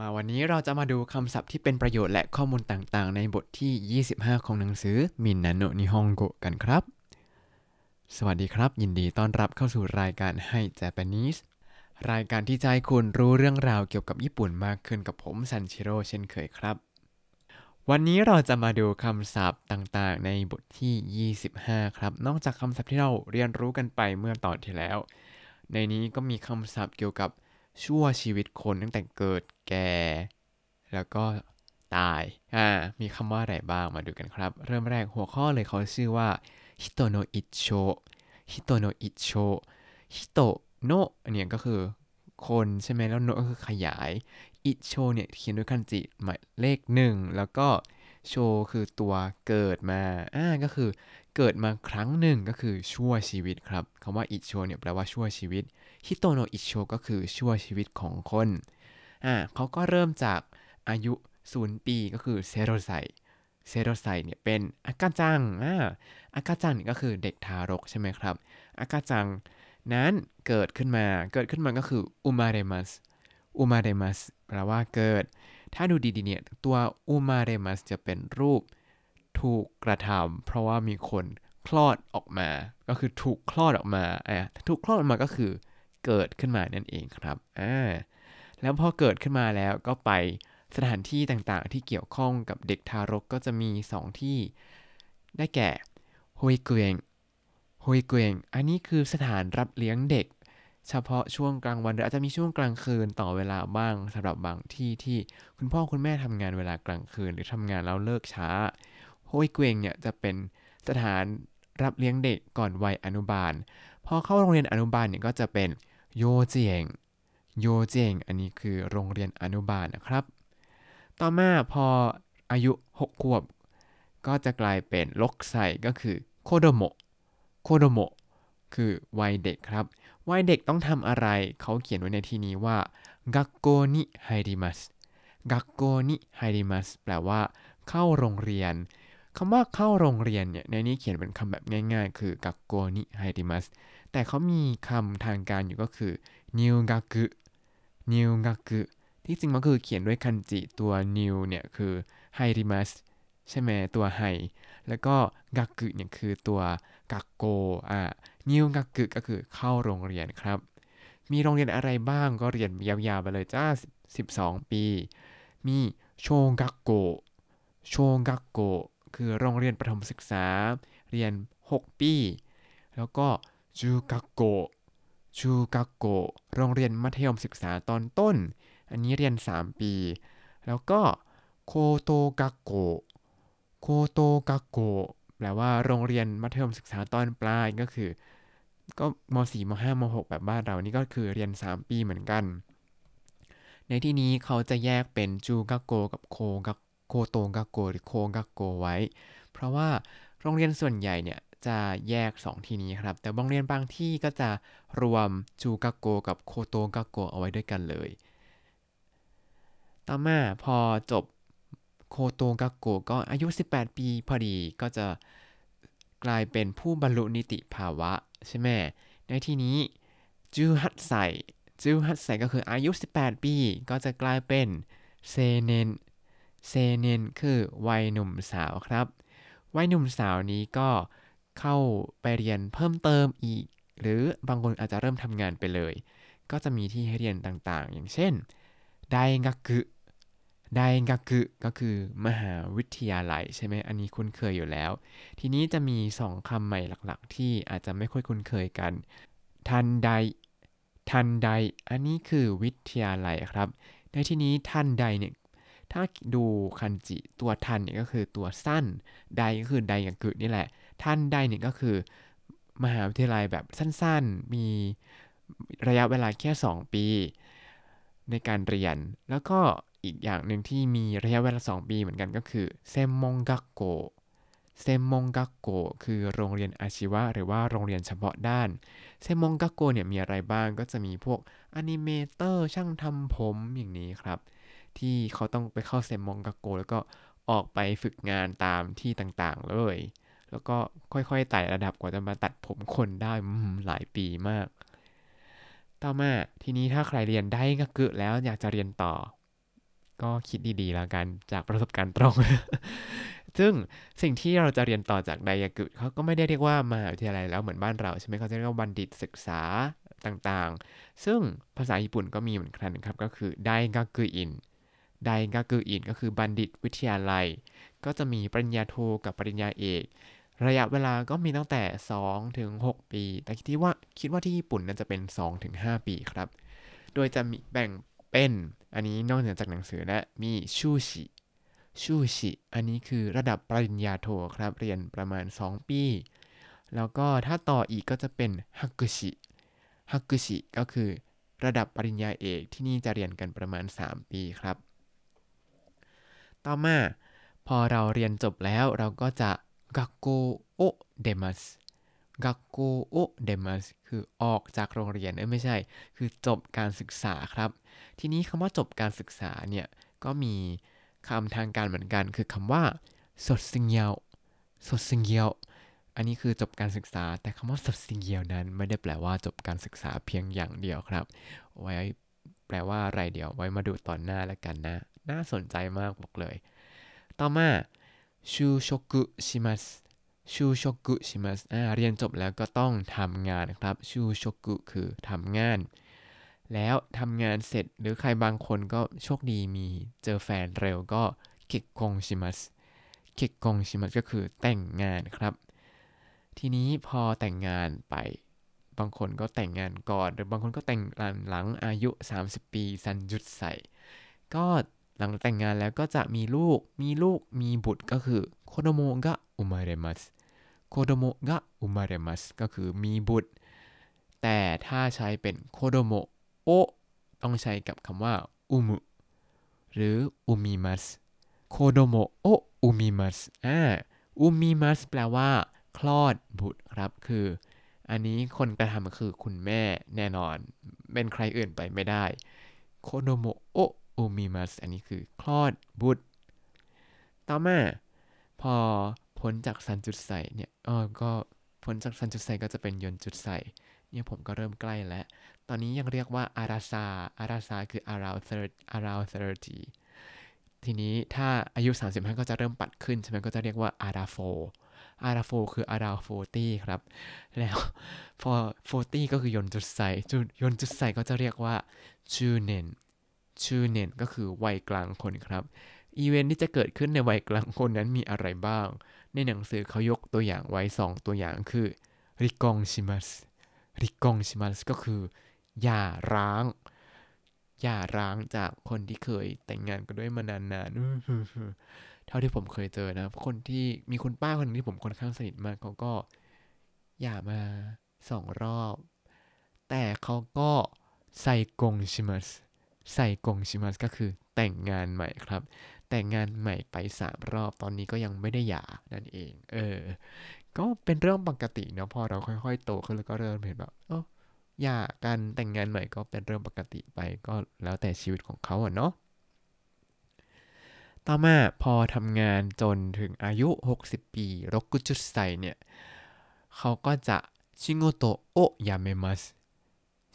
มาวันนี้เราจะมาดูคำศัพท์ที่เป็นประโยชน์และข้อมูลต่างๆ ในบทที่ 25 ของหนังสือมินนาโนนิฮงโกกันครับ สวัสดีครับ ยินดีต้อนรับเข้าสู่รายการให้ Japanese รายการที่จะให้คุณรู้เรื่องราวเกี่ยวกับญี่ปุ่นมากขึ้นกับผมซันชิโร่เช่นเคยครับ วันนี้เราจะมาดูคำศัพท์ต่างๆ ในบทที่ 25 ครับ นอกจากคำศัพท์ที่เราเรียนรู้กันไปเมื่อตอนที่แล้ว ในนี้ก็มีคำศัพท์เกี่ยวกับ ชั่วชีวิตคนตั้งแต่เกิดแก่ แล้วก็ตาย อ่า มีคำว่าอะไรบ้างมาดูกันครับ เริ่มแรกหัวข้อเลยเขาชื่อว่า人の一生 人の一生 人の เนี้ยก็คือคนใช่ไหมแล้ว の ก็คือขยาย อิโชเนี่ยเขียนด้วยคันจิหมายเลขหนึ่งแล้วก็ โชคือตัวเกิดมาอ่าก็คือเกิดมาครั้งหนึ่งก็คือชั่วชีวิตครับคำว่าอิโชเนี่ยแปลว่าชั่วชีวิต人の一生 ก็คือชั่วชีวิตของคนอ่าเขาก็เริ่มจากอายุศูนย์ปีก็คือゼロ歳 ゼロ歳 เนี่ยเป็น 赤ちゃん อ่า 赤ちゃん นี่ก็คือเด็กทารกใช่ไหมครับ赤ちゃん นั้นเกิดขึ้นมา เกิดขึ้นมาก็คือ生まれます 生まれます แปลว่าเกิด ถ้าดูดีๆเนี่ยตัวอุมาเรมัสจะเป็นรูปถูกกระทำเพราะว่ามีคนคลอดออกมา ก็คือถูกคลอดออกมาอ่าถูกคลอดออกมาก็คือเกิดขึ้นมานั่นเองครับอ่าแล้วพอเกิดขึ้นมาแล้วก็ไปสถานที่ต่างๆ ที่เกี่ยวข้องกับเด็กทารกก็จะมี 2 ที่ ได้แก่โฮยเกวงโฮยเกวงอันนี้คือสถานรับเลี้ยงเด็ก เฉพาะช่วงกลางวันหรืออาจจะมีช่วงกลางคืนต่อเวลาบ้างสำหรับบางที่ที่คุณพ่อคุณแม่ทำงานเวลากลางคืน หรือทำงานแล้วเลิกช้าโฮยเกวงเนี่ยจะเป็นสถานรับเลี้ยงเด็กก่อนวัยอนุบาล พอเข้าโรงเรียนอนุบาลเนี่ยก็จะเป็นโยเจียงโยเจียงอันนี้คือโรงเรียนอนุบาลนะครับ ต่อมาพออายุ 6 ขวบ ก็จะกลายเป็นลกใส่ก็คือโคโดโมโคโดโมคือวัยเด็กครับ วัยเด็กต้องทำอะไร เขาเขียนไว้ในที่นี้ว่ากักโกนิไฮริมัสกักโกนิไฮริมัสแปลว่า เข้าโรงเรียนคำว่าเข้าโรงเรียนเนี่ยในนี้เขียนเป็นคำแบบง่ายๆ คือกักโกนิไฮริมัสแต่เขามีคำทางการอยู่ก็คือนิวกักุนิวกักุที่จริงมันคือเขียนด้วยคันจิตัวนิวเนี่ยคือไฮริมัสใช่ไหมตัวไฮแล้วก็กักุเนี่ยคือตัว กักโกอ่านิวกักุก็คือเข้าโรงเรียนครับ มีโรงเรียนอะไรบ้างก็เรียนยาวๆไปเลยจ้า 12 ปี มีโชกักโกโชกักโกคือโรงเรียนประถมศึกษา เรียน 6 ปี แล้วก็จูกักโกจูกักโกโรงเรียนมัธยมศึกษาตอนต้น อันนี้เรียน 3 ปี แล้วก็โคโตกักโกโคโตกักโก แปลว่าโรงเรียนมัธยมศึกษาตอนปลายก็คือ ก็ม .4 ม .5 ม .6 แบบบ้านเรานี่ก็คือเรียน 3 ปีเหมือนกัน ในที่นี้เขาจะแยกเป็นจูกักโกกับโคกักโคโตกักโกหรือโคกักโกไว้ เพราะว่าโรงเรียนส่วนใหญ่เนี่ยจะแยก 2 ที่นี้ครับ แต่โรงเรียนบางที่ก็จะรวมจูกักโกกับโคโตกักโกเอาไว้ด้วยกันเลย ต่อมาพอจบ โคโตกักโกก็อายุ 18 ปีพอดีก็จะกลายเป็นผู้บรรลุนิติภาวะใช่ไหมในที่นี้จูฮัตไซจูฮัตไซก็คืออายุ 18 ปี ก็จะกลายเป็นเซเนนเซเนนคือวัยหนุ่มสาวครับ วัยหนุ่มสาวนี้ก็เข้าไปเรียนเพิ่มเติมอีก หรือบางคนอาจจะเริ่มทำงานไปเลย ก็จะมีที่ให้เรียนต่างๆ อย่างเช่นไดกักุ ไดกักุก็คือมหาวิทยาลัยใช่ไหมอันนี้คุ้นเคยอยู่แล้ว ทีนี้จะมีสองคำใหม่หลักๆ ที่อาจจะไม่ค่อยคุ้นเคยกัน ทันไดทันไดอันนี้คือวิทยาลัยครับ ในที่นี้ทันไดเนี่ย ถ้าดูคันจิตัวทันเนี่ยก็คือตัวสั้นไดก็คือไดกักึนี่แหละ ทันไดเนี่ยก็คือ มหาวิทยาลัยแบบสั้นๆ มีระยะเวลาแค่ 2 ปี ในการเรียน แล้วก็ อีกอย่างหนึ่งที่มีระยะเวลา 2 ปีเหมือนกันก็คือ 専門学校 専門学校 คือโรงเรียนอาชีวะ หรือว่าโรงเรียนเฉพาะด้าน 専門学校 เนี่ยมีอะไรบ้างก็จะมีพวก animator ช่างทำผมอย่างนี้ครับ ที่เขาต้องไปเข้า 専門学校 แล้วก็ออกไปฝึกงานตามที่ต่างๆเลย แล้วก็ค่อยๆไต่ระดับกว่าจะมาตัดผมคนได้หลายปีมาก ต่อมาทีนี้ถ้าใครเรียนได้ก็กึแล้วอยากจะเรียนต่อ ก็คิดดีๆแล้วกันจากประสบการณ์ตรง ซึ่งสิ่งที่เราจะเรียนต่อจากไดยากุเขาก็ไม่ได้เรียกว่ามาวิทยาลัยแล้วเหมือนบ้านเราใช่ไหมเขาจะเรียกว่าบัณฑิตศึกษาต่างๆ ซึ่งภาษาญี่ปุ่นก็มีเหมือนกันครับ ก็คือไดกากุอินไดกากุอินก็คือบัณฑิตวิทยาลัย ก็จะมีปริญญาโทกับปริญญาเอกระยะเวลาก็มีตั้งแต่ 2 ถึง 6 ปี แต่คิดว่าคิดว่าที่ญี่ปุ่นน่าจะเป็น 2 ถึง 5 ปีครับ โดยจะมีแบ่ง เป็น อันนี้นอกเหนือจากหนังสือและมีชูชิชูชิอันนี้คือระดับปริญญาโทครับ เรียนประมาณ 2 ปี แล้วก็ถ้าต่ออีกก็จะเป็นฮักกุชิฮักุชิก็คือระดับปริญญาเอกที่นี่จะเรียนกันประมาณ 3 ปีครับ ต่อมาพอเราเรียนจบแล้วเราก็จะกักโกโอเดมัส กักโกโอเดมัสคือออกจากโรงเรียนเอ้ยไม่ใช่ คือจบการศึกษาครับ ทีนี้คำว่าจบการศึกษาเนี่ยก็มีคำทางการเหมือนกัน คือคำว่าสดสิงเยาสดสิงเยาอันนี้คือจบการศึกษา แต่คำว่าสดสิงเยานั้นไม่ได้แปลว่าจบการศึกษาเพียงอย่างเดียวครับ ไว้แปลว่าอะไรเดี๋ยวไว้มาดูตอนหน้าแล้วกันนะ น่าสนใจมากบอกเลย ต่อมาชูชกุชิมัส ชูชกุชิมัสอ่าเรียนจบแล้วก็ต้องทำงานครับชูชกุคือทำงาน แล้วทำงานเสร็จหรือใครบางคนก็โชคดีมีเจอแฟนเร็วก็เก็กกงชิมัสเก็กกงชิมัสก็คือแต่งงานครับ ทีนี้พอแต่งงานไปบางคนก็แต่งงานก่อน หรือบางคนก็แต่งหลังอายุ 30 ปี三十歳 ก็หลังแต่งงานแล้วก็จะมีลูก มีลูกมีบุตรก็คือ 子供が 生まれます 子供が生まれます ก็คือมีบุตร แต่ถ้าใช้เป็นโคโดโมโอต้องใช้กับคำว่า 産む หรือ 産みます 子供を産みます อ่าอุมิมัสแปลว่า คลอดบุตรครับคือ อันนี้คนกระทำคือคุณแม่แน่นอน เป็นใครอื่นไปไม่ได้โคโดโมโออุมิมัสอันนี้คือคลอดบุตร ต่อมา พอ พ้นจากซันจุดใส่เนี่ยเออก็พ้นจากซันจุดใส่ก็จะเป็นยนจุดใส่เนี่ยผมก็เริ่มใกล้แล้ว ตอนนี้ยังเรียกว่าอาราซาอาราซาคือ around thirty around thirty ทีนี้ถ้าอายุ 35 ก็จะเริ่มปัดขึ้นใช่ไหมก็จะเรียกว่าอาราโฟอาราโฟคือ around forty ครับ แล้วพอ forty ก็คือยนจุดใส่จุดยนจุดใส่ก็จะเรียกว่าจูเนนชื่อเนนก็คือวัยกลางคนครับ อีเวนท์ที่จะเกิดขึ้นในวัยกลางคนนั้นมีอะไรบ้าง ในหนังสือเขายกตัวอย่างไว้ 2 ตัวอย่างคือ 離婚します 離婚します ก็คือหย่าร้างหย่าร้างจากคนที่เคยแต่งงานกันด้วยมานานๆเท่าที่ผมเคยเจอนะคนที่มีคุณป้าคนนึงที่ผมค่อนข้างสนิทมากเขาก็หย่ามาสองรอบ แต่เขาก็ไซกงชิมัสใส่กงชิมัสก็คือแต่งงานใหม่ครับ แต่งงานใหม่ไปสามรอบตอนนี้ก็ยังไม่ได้หย่านั่นเอง เออ ก็เป็นเรื่องปกติเนาะพอเราค่อยๆ โตขึ้นแล้วก็เริ่มเห็นแบบเออหย่ากันแต่งงานใหม่ก็เป็นเรื่องปกติไปก็แล้วแต่ชีวิตของเขาอะเนาะต่อมาพอทำงานจนถึงอายุ 60 ปีรกุจุดไซเนี่ยเขาก็จะชิโงโตโอยาเมมัส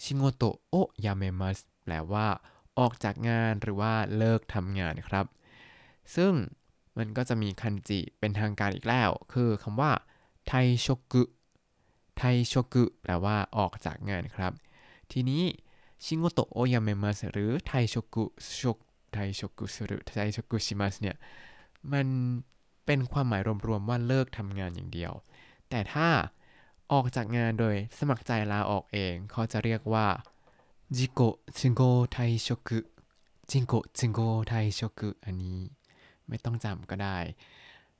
ชิโงโตโอยาเมมัสแปลว่า ออกจากงานหรือว่าเลิกทำงานครับ ซึ่งมันก็จะมีคันจิเป็นทางการอีกแล้ว คือคำว่าไทโชกุไทโชกุแปลว่าออกจากงานครับ ทีนี้ชิโงโตโอยามเมมัสหรือไทโชกุชกไทโชกุสรุไทโชกุชิมัสเนี่ย มันเป็นความหมายรวมๆว่าเลิกทำงานอย่างเดียว แต่ถ้าออกจากงานโดยสมัครใจลาออกเอง เขาจะเรียกว่าจิโกจิโกไทโชกุจิโกจิโกไทโชกุอันนี้ ไม่ต้องจำก็ได้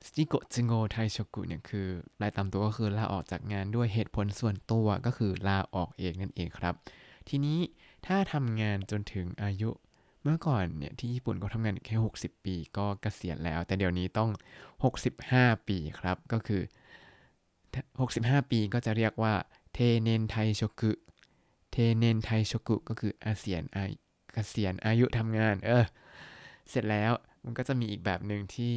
สจิโกจิโกไทชกุเนี่ยคือรายตามตัวก็คือลาออกจากงานด้วยเหตุผลส่วนตัวก็คือลาออกเองนั่นเองครับ ทีนี้ถ้าทำงานจนถึงอายุเมื่อก่อนเนี่ยที่ญี่ปุ่นก็ทำงานแค่ 60 ปีก็เกษียณแล้ว แต่เดี๋ยวนี้ต้อง 65 ปีครับ ก็คือ 65 ปีก็จะเรียกว่าเทเนนไทชกุเทเนนไทชกุก็คืออาเซียนอาเกษียณอายุทำงาน เออ เสร็จแล้ว มันก็จะมีอีกแบบหนึ่งที่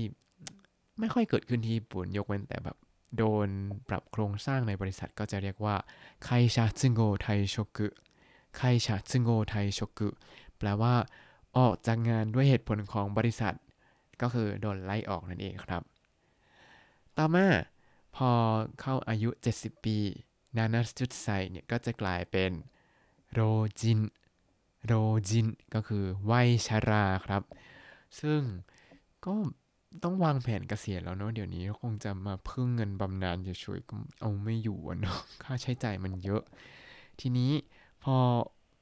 ไม่ค่อยเกิดขึ้นที่ญี่ปุ่นยกเว้นแต่แบบโดนปรับโครงสร้างในบริษัทก็จะเรียกว่าไคชาซึงโงไทชกุไคชาซึงโงไทชกุแปลว่า ออกจากงานด้วยเหตุผลของบริษัท ก็คือโดนไล่ออกนั่นเองครับ ต่อมาพอเข้าอายุ 70 ปีนานาจุดไซเนี่ยก็จะกลายเป็นโรจินโรจินก็คือวัยชาราครับ ซึ่งก็ต้องวางแผนเกษียณแล้วเนาะเดี๋ยวนี้คงจะมาพึ่งเงินบำนาญเฉยก็เอาไม่อยู่เนาะค่าใช้จ่ายมันเยอะ ทีนี้พอ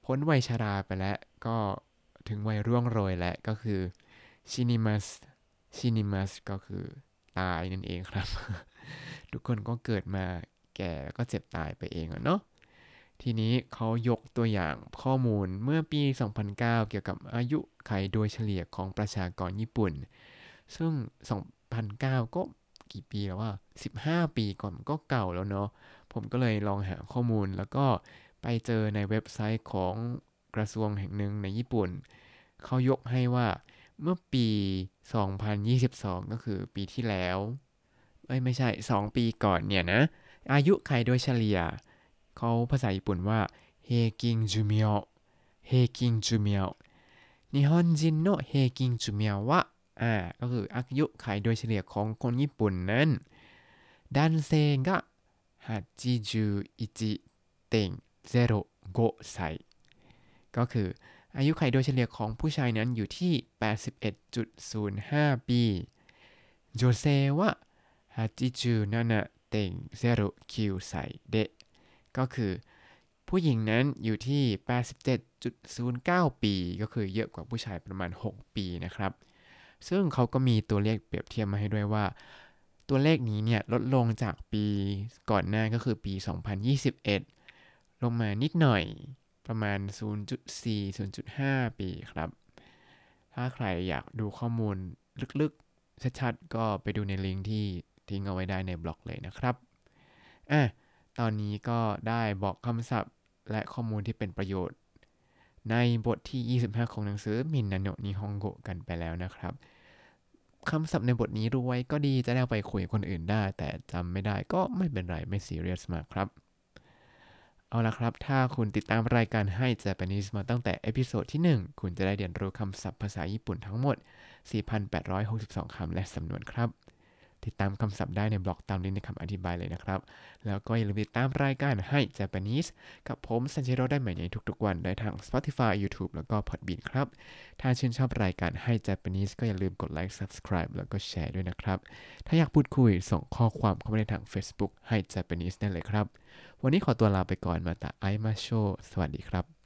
พ้นวัยชาราไปแล้ว ก็ถึงวัยร่วงโรยแล้วก็คือชินิมัสชินิมัสก็คือตายนั่นเองครับ ทุกคนก็เกิดมาแก่แล้วก็เจ็บตายไปเองอะเนาะ ทีนี้เขายกตัวอย่างข้อมูลเมื่อปี 2009 เกี่ยวกับอายุไขโดยเฉลี่ยของประชากรญี่ปุ่น ซึ่ง 2009 ก็กี่ปีแล้วว่า 15 ปีก่อนก็เก่าแล้วเนาะ ผมก็เลยลองหาข้อมูลแล้วก็ไปเจอในเว็บไซต์ของกระทรวงแห่งหนึ่งในญี่ปุ่น เขายกให้ว่าเมื่อปี 2022 ก็คือปีที่แล้ว เอ้ยไม่ใช่ 2 ปีก่อนเนี่ยนะ อายุไขโดยเฉลี่ย เขาภาษาญี่ปุ่นว่าเฮกิงจูเมียวเฮกิงจูเมียวนิปุ่นคนเฉลี่ยอาก็คืออายุขัยโดยเฉลี่ยของคนญี่ปุ่นนั้นดันเซงก็81.05ไซก็คืออายุขัยโดยเฉลี่ยของผู้ชายนั้นอยู่ที่ 81.05 ปีโจเซวะ87.09ไซเด ก็คือผู้หญิงนั้นอยู่ที่ 87.09 ปี ก็คือเยอะกว่าผู้ชายประมาณ 6 ปีนะครับ ซึ่งเขาก็มีตัวเลขเปรียบเทียบมาให้ด้วยว่า ตัวเลขนี้เนี่ยลดลงจากปีก่อนหน้าก็คือปี 2021 ลงมานิดหน่อยประมาณ 0.4-0.5 ปีครับ ถ้าใครอยากดูข้อมูลลึกๆ ชัดๆ ก็ไปดูในลิงก์ที่ทิ้งเอาไว้ได้ในบล็อกเลยนะครับ อะ ตอนนี้ก็ได้บอกคำศัพท์และข้อมูลที่เป็นประโยชน์ ในบทที่ 25 ของหนังสือมินนาโนนิฮงโกกันไปแล้วนะครับคำศัพท์ในบทนี้รู้ไว้ก็ดีจะได้ไปคุยกับคนอื่นได้ แต่จำไม่ได้ก็ไม่เป็นไร ไม่ซีเรียสมากครับ เอาละครับ ถ้าคุณติดตามรายการให้ Japanese มาตั้งแต่ episode ที่ 1 คุณจะได้เรียนรู้คำศัพท์ภาษาญี่ปุ่นทั้งหมด 4,862 คำและสำนวนครับ ติดตามคำศัพท์ได้ในบล็อกตามลิงก์ในคำอธิบายเลยนะครับ แล้วก็อย่าลืมติดตามรายการให้ Japanese กับผมซันชิโรได้ใหม่ในทุกๆวันได้ทาง Spotify YouTube แล้วก็ Podbean ครับ ถ้าชื่นชอบรายการให้ Japanese ก็อย่าลืมกด like Subscribe แล้วก็แชร์ด้วยนะครับ ถ้าอยากพูดคุยส่งข้อความเข้ามาในทาง Facebook Hai Japanese ได้เลยครับ วันนี้ขอตัวลาไปก่อนมาตาไอมาโชสวัสดีครับ